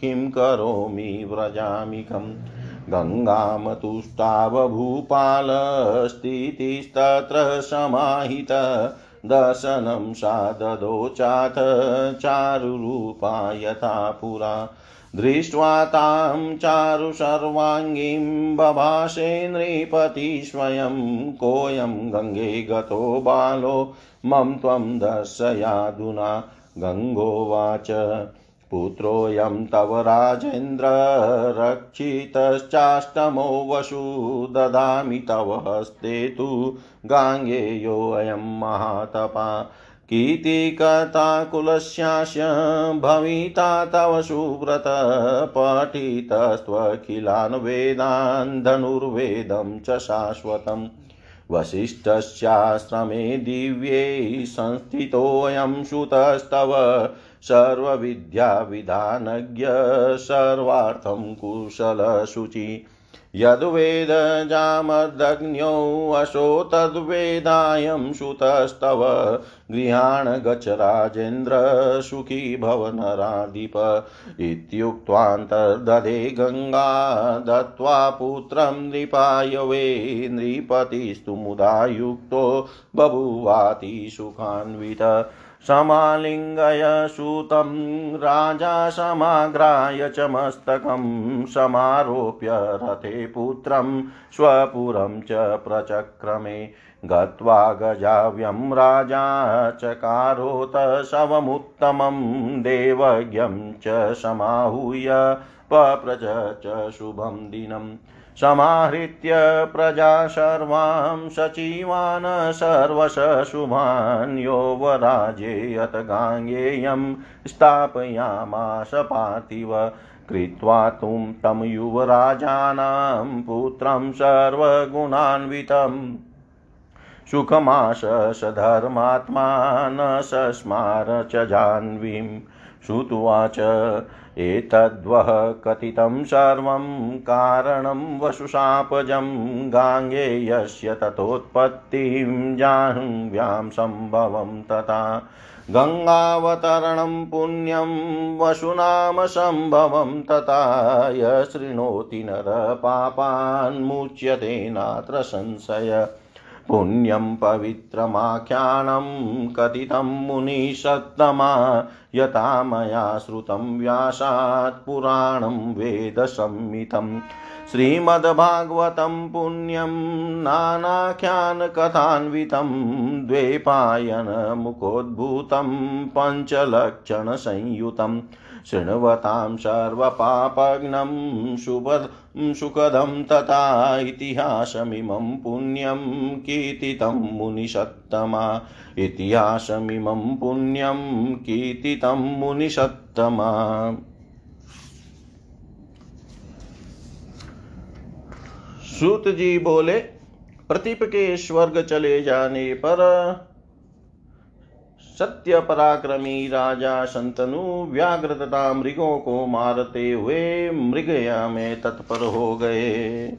किं करोमि व्रजामिकम् गङ्गामतुष्टावभूपालस्थितिस्तत्र समाहित। दर्शनं सा ददोचाथ चारुरूपा यथा पुरा। दृष्ट्वा तां चारु सर्वाङ्गीं बभाषे नृपति स्वयं कोऽयं गङ्गे गतो बालो, मम त्वं दर्शयाधुना गङ्गोवाच पुत्रोऽयं तव राजेन्द्र रक्षितश्चाष्टमो वशु ददामि तव हस्ते तु गाङ्गेयोऽयं महातपा। कीर्तिकर्ताकुलस्यास्य भविता तव सुव्रत पठितस्त्वखिलान् वेदान् धनुर्वेदं च शाश्वतम्। वसिष्ठस्याश्रमे दिव्ये संस्थितोऽयं सुतस्तव सर्वविद्याविधानज्ञ सर्वार्थं कुशलशुचि यद्वेदजामदग्न्यौ असो तद्वेदायं सुतस्तव। गृहाण गच्छ राजेन्द्र सुखी भव नराधिप इत्युक्त्वान्तर्दधे गङ्गा दत्त्वा पुत्रं नृपाय वै नृपतिस्तु मुदा युक्तो बभुवाति सुखान्वित। समालिङ्गय सूतं राजा समाग्राय च मस्तकं समारोप्य रथे पुत्रं स्वपुरं च प्रचक्रमे गत्वा गजाव्यं राजा चकारोत शवमुत्तमं देवज्ञं च समाहूय पप्रच च शुभं दिनम् समाहृत्य प्रजा सर्वां सचिवान् सर्वश शुभान् योवराजे यत गाङ्गेयं स्थापयामास पार्थिव। कृत्वा तुं तं युवराजानां पुत्रं सर्वगुणान्वितम्। सुखमाश स धर्मात्मा न सस्मार च जाह्नवीं श्रुत्वाच एतद्वः कथितं सर्वं कारणं वशुशापजं गाङ्गेयस्य ततोत्पत्तिं जाह्नव्यां सम्भवं तथा गङ्गावतरणं पुण्यं वशुनाम सम्भवं तथा य शृणोति नरपापान्मुच्यते नात्र संशय। पुण्यं पवित्रमाख्यानं कथितं मुनिषत्तमा यथा मया श्रुतं व्यासात् पुराणं वेदसंहितं श्रीमद्भागवतं पुण्यं नानाख्यानकथान्वितं द्वैपायनमुखोद्भूतं पञ्चलक्षणसंयुतम्। शृण्वतां सर्वपापघ्नं शुभ सुखदं तथा इतिहासमिमं पुण्यं कीर्तितं मुनिषत्तमा। इतिहासमिमं पुण्यं कीर्तितं मुनिषत्तमा। सूत जी बोले, प्रतीप के स्वर्ग चले जाने पर सत्य पराक्रमी राजा संतनु व्याघ्र तथा मृगों को मारते हुए मृगया में तत्पर हो गए।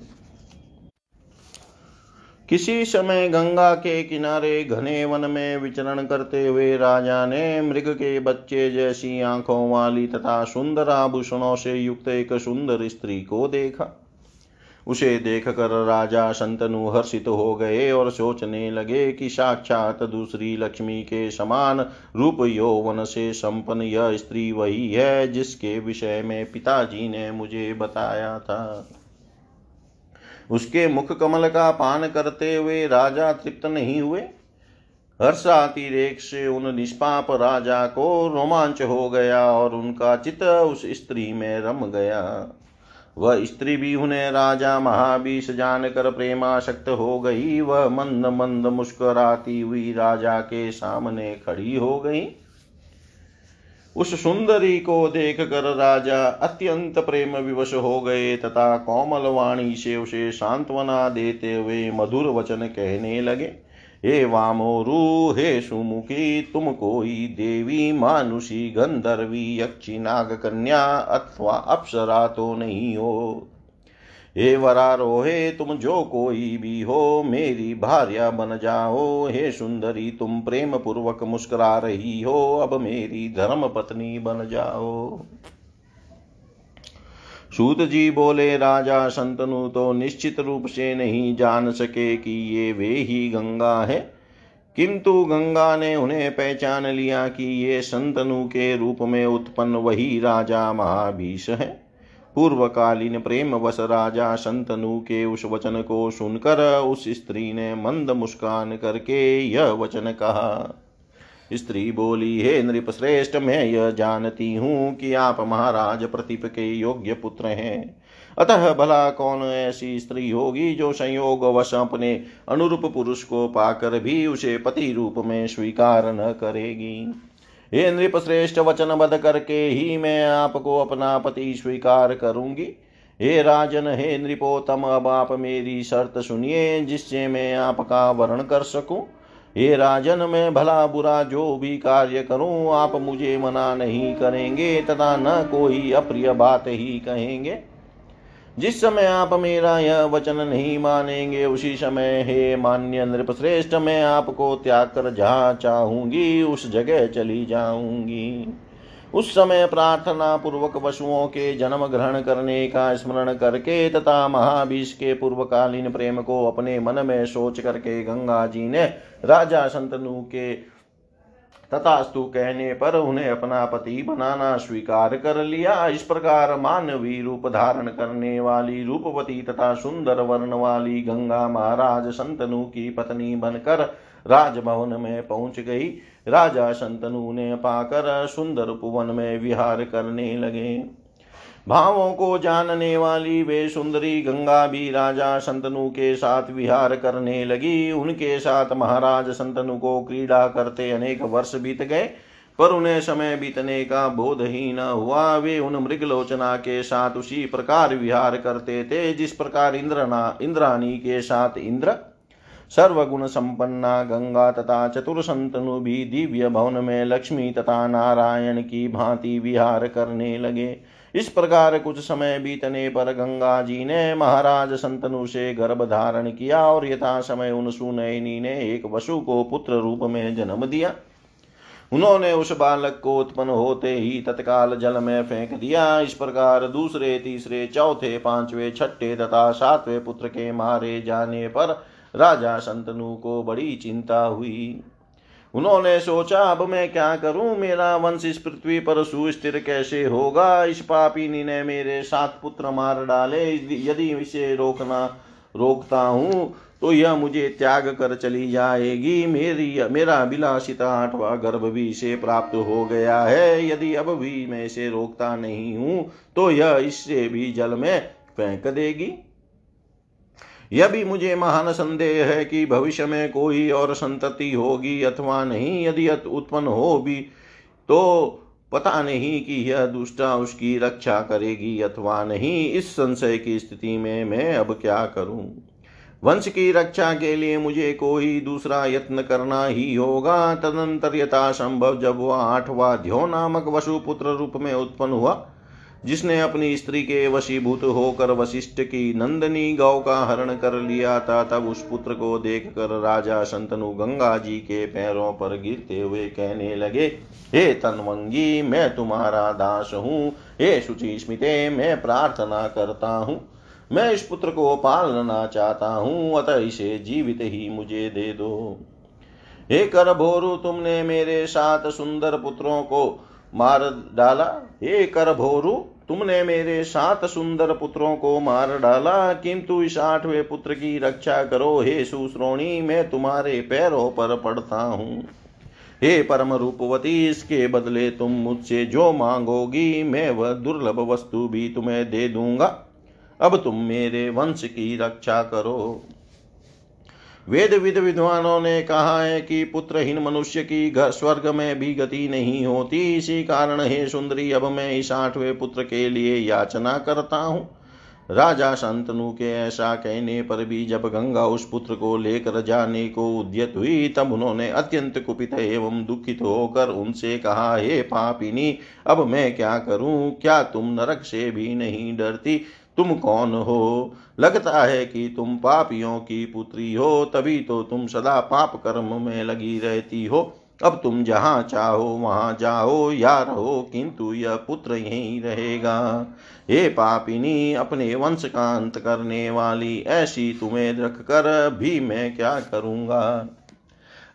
किसी समय गंगा के किनारे घने वन में विचरण करते हुए राजा ने मृग के बच्चे जैसी आँखों वाली तथा सुंदर आभूषणों से युक्त एक सुंदर स्त्री को देखा। उसे देख कर राजा शंतनु हर्षित हो गए और सोचने लगे कि साक्षात दूसरी लक्ष्मी के समान रूप यौवन से संपन्न यह स्त्री वही है जिसके विषय में पिताजी ने मुझे बताया था। उसके मुख कमल का पान करते हुए राजा तृप्त नहीं हुए। हर्षातिरेक से उन निष्पाप राजा को रोमांच हो गया और उनका चित्त उस स्त्री में रम गया। वह स्त्री भी उन्हें राजा महाबीस जानकर प्रेमाशक्त हो गई। वह मंद मंद मुस्कुराती हुई राजा के सामने खड़ी हो गई। उस सुंदरी को देख कर राजा अत्यंत प्रेम विवश हो गए तथा कोमल वाणी से उसे सांत्वना देते हुए मधुर वचन कहने लगे। हे वामोरु हे सुमुखी तुम कोई देवी मानुषी गंधर्वी यक्षी नाग कन्या अथवा अप्सरा तो नहीं हो हे वरारोहे, तुम जो कोई भी हो, मेरी भार्या बन जाओ। हे सुंदरी, तुम प्रेम पूर्वक मुस्कुरा रही हो, अब मेरी धर्म पत्नी बन जाओ। सूत जी बोले, राजा संतनु तो निश्चित रूप से नहीं जान सके कि ये वे ही गंगा है। किंतु गंगा ने उन्हें पहचान लिया कि ये संतनु के रूप में उत्पन्न वही राजा महाभीष है। पूर्वकालीन प्रेम वश राजा संतनु के उस वचन को सुनकर उस स्त्री ने मंद मुस्कान करके यह वचन कहा स्त्री बोली, हे नृप श्रेष्ठ, मैं यह जानती हूँ कि आप महाराज प्रतिप के योग्य पुत्र हैं। अतः भला कौन ऐसी स्त्री होगी जो संयोग वश अपने अनुरूप पुरुष को पाकर भी उसे पति रूप में स्वीकार न करेगी? हे नृप श्रेष्ठ, वचन बद करके ही मैं आपको अपना पति स्वीकार करूँगी। हे राजन, हे नृपोतम अब आप मेरी शर्त सुनिए, जिससे मैं आपका वर्ण कर सकूँ। हे राजन, मैं भला बुरा जो भी कार्य करूँ, आप मुझे मना नहीं करेंगे, तथा न कोई अप्रिय बात ही कहेंगे। जिस समय आप मेरा यह वचन नहीं मानेंगे, उसी समय हे मान्य नृप श्रेष्ठ मैं आपको त्याग कर जहाँ चाहूँगी, उस जगह चली जाऊँगी। उस समय प्रार्थना पूर्वक पशुओं के जन्म ग्रहण करने का स्मरण करके तथा महाभीष के पूर्वकालीन प्रेम को अपने मन में सोच करके गंगा जी ने राजा संतनु के तथास्तु कहने पर उन्हें अपना पति बनाना स्वीकार कर लिया। इस प्रकार मानवी रूप धारण करने वाली रूपवती तथा सुंदर वर्ण वाली गंगा महाराज संतनु की पत्नी बनकर राजभवन में पहुँच गई। राजा संतनु ने पाकर सुंदर उपवन में विहार करने लगे। भावों को जानने वाली वे सुंदरी गंगा भी राजा संतनु के साथ विहार करने लगी। उनके साथ महाराज संतनु को क्रीड़ा करते अनेक वर्ष बीत गए, पर उन्हें समय बीतने का बोध ही न हुआ। वे उन मृगलोचना के साथ उसी प्रकार विहार करते थे, जिस प्रकार इंद्रना, इंद्राणी के साथ इंद्र सर्वगुण संपन्ना गंगा तथा चतुर संतनु भी दिव्य भवन में लक्ष्मी तथा नारायण की भांति विहार करने लगे। इस प्रकार कुछ समय बीतने पर गंगा जी ने महाराज संतनु से गर्भ धारण किया और यथा समय उन सुनयनी ने एक वसु को पुत्र रूप में जन्म दिया। उन्होंने उस बालक को उत्पन्न होते ही तत्काल जल में फेंक दिया। इस प्रकार दूसरे, तीसरे, चौथे, पांचवे, छठे तथा सातवें पुत्र के मारे जाने पर राजा संतनु को बड़ी चिंता हुई। उन्होंने सोचा, अब मैं क्या करूँ? मेरा वंश इस पृथ्वी पर सुस्थिर कैसे होगा? इस पापिनी ने मेरे सात पुत्र मार डाले। यदि इसे रोकना, रोकता हूँ तो यह मुझे त्याग कर चली जाएगी। मेरी, मेरा बिलासिता आठवा गर्भ भी इसे प्राप्त हो गया है। यदि अब भी मैं इसे रोकता नहीं हूँ तो यह इससे भी जल में फेंक देगी। यह भी मुझे महान संदेह है कि भविष्य में कोई और संतति होगी अथवा नहीं, यदि उत्पन्न हो भी तो पता नहीं कि यह दुष्टा उसकी रक्षा करेगी अथवा नहीं। इस संशय की स्थिति में मैं अब क्या करूँ? वंश की रक्षा के लिए मुझे कोई दूसरा यत्न करना ही होगा। तदंतर यथा संभव जब वह आठवा ध्यो नामक वसुपुत्र रूप में उत्पन्न हुआ जिसने अपनी स्त्री के वशीभूत होकर वशिष्ठ की नंदनी गौ का हरण कर लिया था, तब उस पुत्र को देख कर राजा संतनु गंगा जी के पैरों पर गिरते हुए कहने लगे, हे तनवंगी, मैं तुम्हारा दास हूँ। हे शुचि स्मिते, मैं प्रार्थना करता हूँ। मैं इस पुत्र को पालना चाहता हूँ, अतः इसे जीवित ही मुझे दे दो। हे कर भोरु, तुमने मेरे साथ सुंदर पुत्रों को मार डाला, हे कर भोरु तुमने मेरे सात सुंदर पुत्रों को मार डाला। किंतु इस आठवें पुत्र की रक्षा करो। हे सुश्रोणी, मैं तुम्हारे पैरों पर पड़ता हूँ। हे परम रूपवती, इसके बदले तुम मुझसे जो मांगोगी, मैं वह दुर्लभ वस्तु भी तुम्हें दे दूँगा। अब तुम मेरे वंश की रक्षा करो। वेद विद विद्वानों ने कहा है कि पुत्रहीन मनुष्य की स्वर्ग में भी गति नहीं होती। इसी कारण हे सुंदरी, अब मैं इस आठवें पुत्र के लिए याचना करता हूँ। राजा संतनु के ऐसा कहने पर भी जब गंगा उस पुत्र को लेकर जाने को उद्यत हुई, तब उन्होंने अत्यंत कुपित एवं दुखित होकर उनसे कहा, हे पापिनी, अब मैं क्या करूँ? क्या तुम नरक से भी नहीं डरती? तुम कौन हो? लगता है कि तुम पापियों की पुत्री हो, तभी तो तुम सदा पाप कर्म में लगी रहती हो। अब तुम जहाँ चाहो, वहाँ जाओ, या रहो, किंतु यह पुत्र यहीं रहेगा। हे पापिनी, अपने वंश का अंत करने वाली ऐसी तुम्हें रखकर भी मैं क्या करूँगा?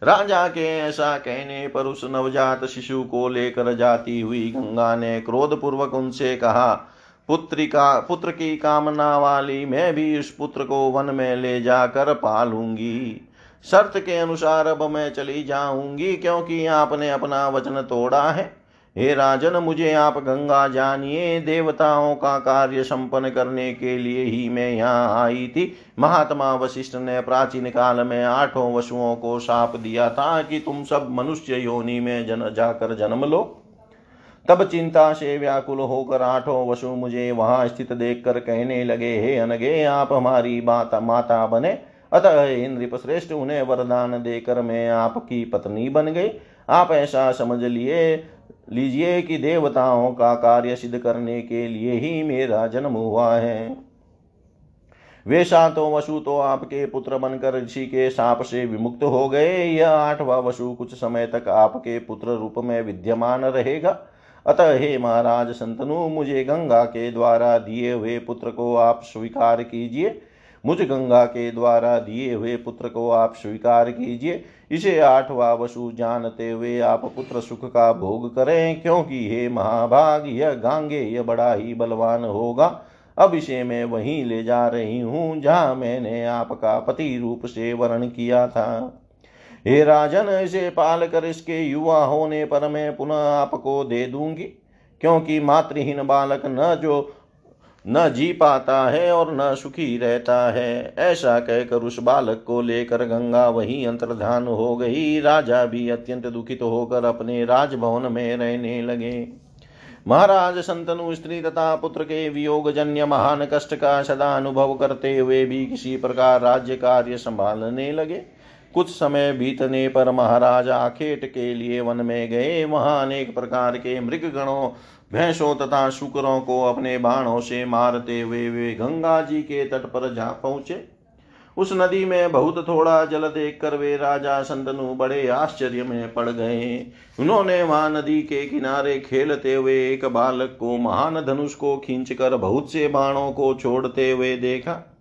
राजा के ऐसा कहने पर उस नवजात शिशु को लेकर जाती हुई गंगा ने क्रोधपूर्वक उनसे कहा पुत्री का पुत्र की कामना वाली मैं भी उस पुत्र को वन में ले जाकर पालूँगी। शर्त के अनुसार अब मैं चली जाऊँगी, क्योंकि आपने अपना वचन तोड़ा है। हे राजन, मुझे आप गंगा जानिए। देवताओं का कार्य संपन्न करने के लिए ही मैं यहाँ आई थी। महात्मा वशिष्ठ ने प्राचीन काल में आठों वसुओं को साप दिया था कि तुम सब मनुष्य योनि में जन, जाकर जन्म लो। तब चिंता से व्याकुल होकर आठों वसु मुझे वहाँ स्थित देखकर कहने लगे, हे अनगे, आप हमारी माता माता बने। अतः इंद्रिप श्रेष्ठ उन्हें वरदान देकर मैं आपकी पत्नी बन गई। आप ऐसा समझ लिए, लीजिए कि देवताओं का कार्य सिद्ध करने के लिए ही मेरा जन्म हुआ है। वे सातों वसु तो आपके पुत्र बनकर ऋषि के साप से विमुक्त हो गए। यह आठवा वसु कुछ समय तक आपके पुत्र रूप में विद्यमान रहेगा। अतः हे महाराज, संतनु, मुझे गंगा के द्वारा दिए हुए पुत्र को आप स्वीकार कीजिए। मुझ गंगा के द्वारा दिए हुए पुत्र को आप स्वीकार कीजिए। इसे आठवा वसु जानते हुए आप पुत्र सुख का भोग करें, क्योंकि हे महाभाग, यह गांगे, यह बड़ा ही बलवान होगा। अब इसे मैं वहीं ले जा रही हूँ, जहाँ मैंने आपका पति रूप से वर्ण किया था। हे राजन, इसे पाल कर इसके युवा होने पर मैं पुनः आपको दे दूँगी, क्योंकि मातृहीन बालक न जो, न जी पाता है और न सुखी रहता है। ऐसा कहकर उस बालक को लेकर गंगा वही अंतर्धान हो गई। राजा भी अत्यंत दुखित होकर अपने राजभवन में रहने लगे। महाराज, संतनु, स्त्री तथा पुत्र के वियोग जन्य महान कष्ट का सदा अनुभव करते हुए भी किसी प्रकार राज्य कार्य संभालने लगे। कुछ समय बीतने पर महाराज आखेट के लिए वन में गए। वहाँ अनेक प्रकार के मृग गणों, भैंसों तथा शुकरों को अपने बाणों से मारते हुए वे गंगा जी के तट पर जा पहुँचे। उस नदी में बहुत थोड़ा जल देखकर वे राजा संतनु बड़े आश्चर्य में पड़ गए। उन्होंने वहाँ नदी के किनारे खेलते हुए एक बालक को महान धनुष को खींचकर बहुत से बाणों को छोड़ते हुए देखा।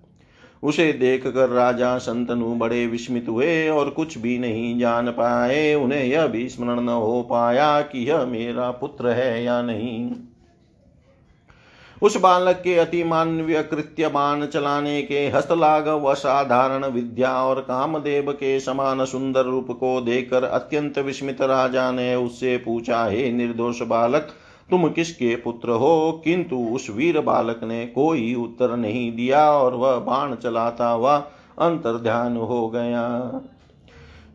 उसे देखकर राजा संतनु बड़े विस्मित हुए और कुछ भी नहीं जान पाए। उन्हें यह भी स्मरण न हो पाया कि यह मेरा पुत्र है या नहीं। उस बालक के अति मानवीय कृत्य बाण चलाने के हस्तलाग व साधारण विद्या और कामदेव के समान सुंदर रूप को देखकर अत्यंत विस्मित राजा ने उससे पूछा, हे निर्दोष बालक तुम किसके पुत्र हो? किंतु उस वीर बालक ने कोई उत्तर नहीं दिया और वह बाण चलाता हुआ अंतर ध्यान हो गया।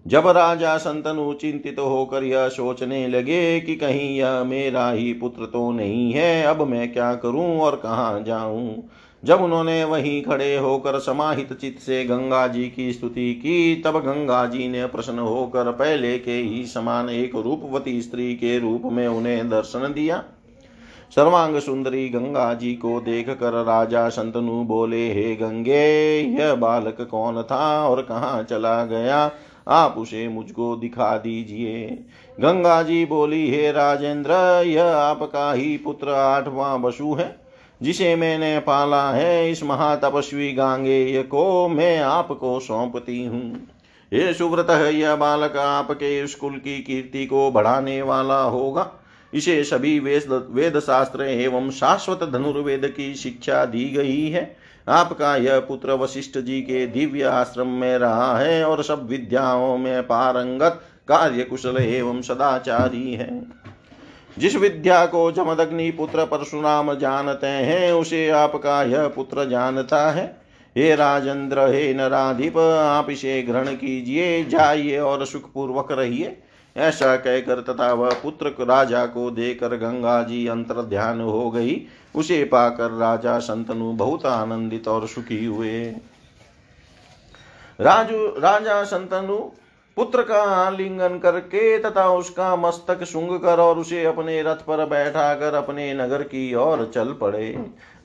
जब राजा संतनु चिंतित होकर यह सोचने लगे कि कहीं यह मेरा ही पुत्र तो नहीं है, अब मैं क्या करूँ और कहाँ जाऊँ? जब उन्होंने वहीं खड़े होकर समाहित चित्त से गंगा जी की स्तुति की, तब गंगा जी ने प्रश्न होकर पहले के ही समान एक रूपवती स्त्री के रूप में उन्हें दर्शन दिया। सर्वांग सुंदरी गंगा जी को देख कर राजा संतनु बोले, हे गंगे, यह बालक कौन था और कहाँ चला गया? आप उसे मुझको दिखा दीजिए। गंगा जी बोली, हे राजेंद्र, यह आपका ही पुत्र आठवां बसु है। जिसे मैंने पाला है इस महातपस्वी गांगे को मैं आपको सौंपती हूँ। ये सुव्रत यह बालक आपके स्कूल की कीर्ति को बढ़ाने वाला होगा। इसे सभी वेद वेद शास्त्र एवं शाश्वत धनुर्वेद की शिक्षा दी गई है। आपका यह पुत्र वशिष्ठ जी के दिव्य आश्रम में रहा है और सब विद्याओं में पारंगत कार्य कुशल एवं सदाचारी है। जिस विद्या को जमदग्नि पुत्र परशुराम जानते हैं, उसे आपका यह पुत्र जानता है। हे राजेंद्र, हे नराधिप, आप इसे ग्रहण कीजिए, जाइए और सुखपूर्वक रहिए। ऐसा कहकर तथा वह पुत्र राजा को देकर गंगा जी अंतर ध्यान हो गई। उसे पाकर राजा संतनु बहुत आनंदित और सुखी हुए। राजू, राजा संतनु पुत्र का आलिंगन करके तथा उसका मस्तक सुंग कर और उसे अपने रथ पर बैठा कर अपने नगर की ओर चल पड़े।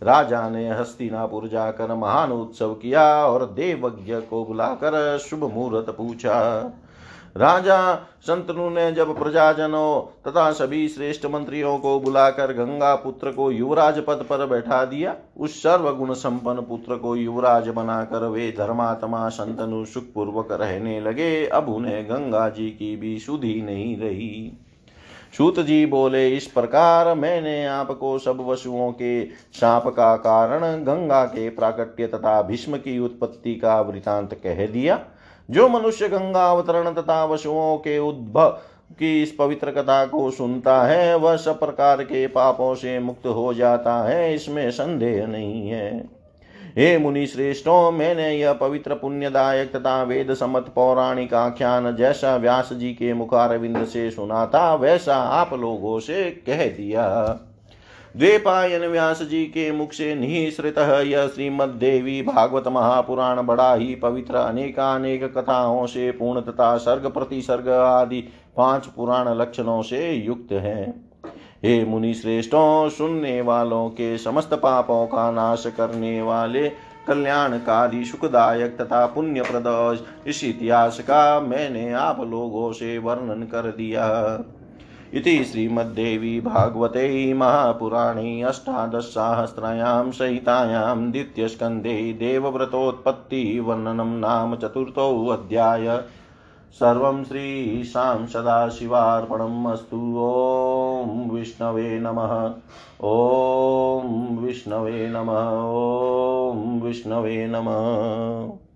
राजा ने हस्तिनापुर जाकर महान उत्सव किया और देवज्ञ को बुलाकर शुभ मुहूर्त पूछा। राजा संतनु ने जब प्रजाजनों तथा सभी श्रेष्ठ मंत्रियों को बुलाकर गंगा पुत्र को युवराज पद पर बैठा दिया, उस सर्वगुण संपन्न पुत्र को युवराज बनाकर वे धर्मात्मा संतनु सुखपूर्वक रहने लगे। अब उन्हें गंगा जी की भी सुधि नहीं रही। सूत जी बोले, इस प्रकार मैंने आपको सब वसुओं के शाप का कारण गंगा के प्राकट्य तथा भीष्म की उत्पत्ति का वृतांत कह दिया। जो मनुष्य गंगा अवतरण तथा वशुओं के उद्भव की इस पवित्र कथा को सुनता है, वह सब प्रकार के पापों से मुक्त हो जाता है, इसमें संदेह नहीं है। हे मुनि श्रेष्ठों, मैंने यह पवित्र पुण्यदायक तथा वेद सम्मत पौराणिक आख्यान जैसा व्यास जी के मुखारविंद से सुना था, वैसा आप लोगों से कह दिया। द्वेपायन व्यास जी के मुख से निःसृत यह श्रीमद देवी भागवत महापुराण बड़ा ही पवित्र अनेकानेक कथाओं से पूर्ण तथा सर्ग प्रति सर्ग आदि पाँच पुराण लक्षणों से युक्त है। हे मुनि श्रेष्ठों सुनने वालों के समस्त पापों का नाश करने वाले कल्याणकारी, सुखदायक तथा पुण्य पुण्यप्रद इस इतिहास का मैंने आप लोगों से वर्णन कर दिया। इति श्रीमद्देवी भागवते महापुराणे अष्टादशसाहस्रायां सहितायां द्वितीयस्कन्धे देवव्रतोत्पत्तिवर्णनं नाम चतुर्थोऽध्याय सर्वं श्रीशां सदाशिवार्पणम् अस्तु। ॐ विष्णवे नमः। ॐ विष्णवे नमः। ॐ विष्णवे नमः।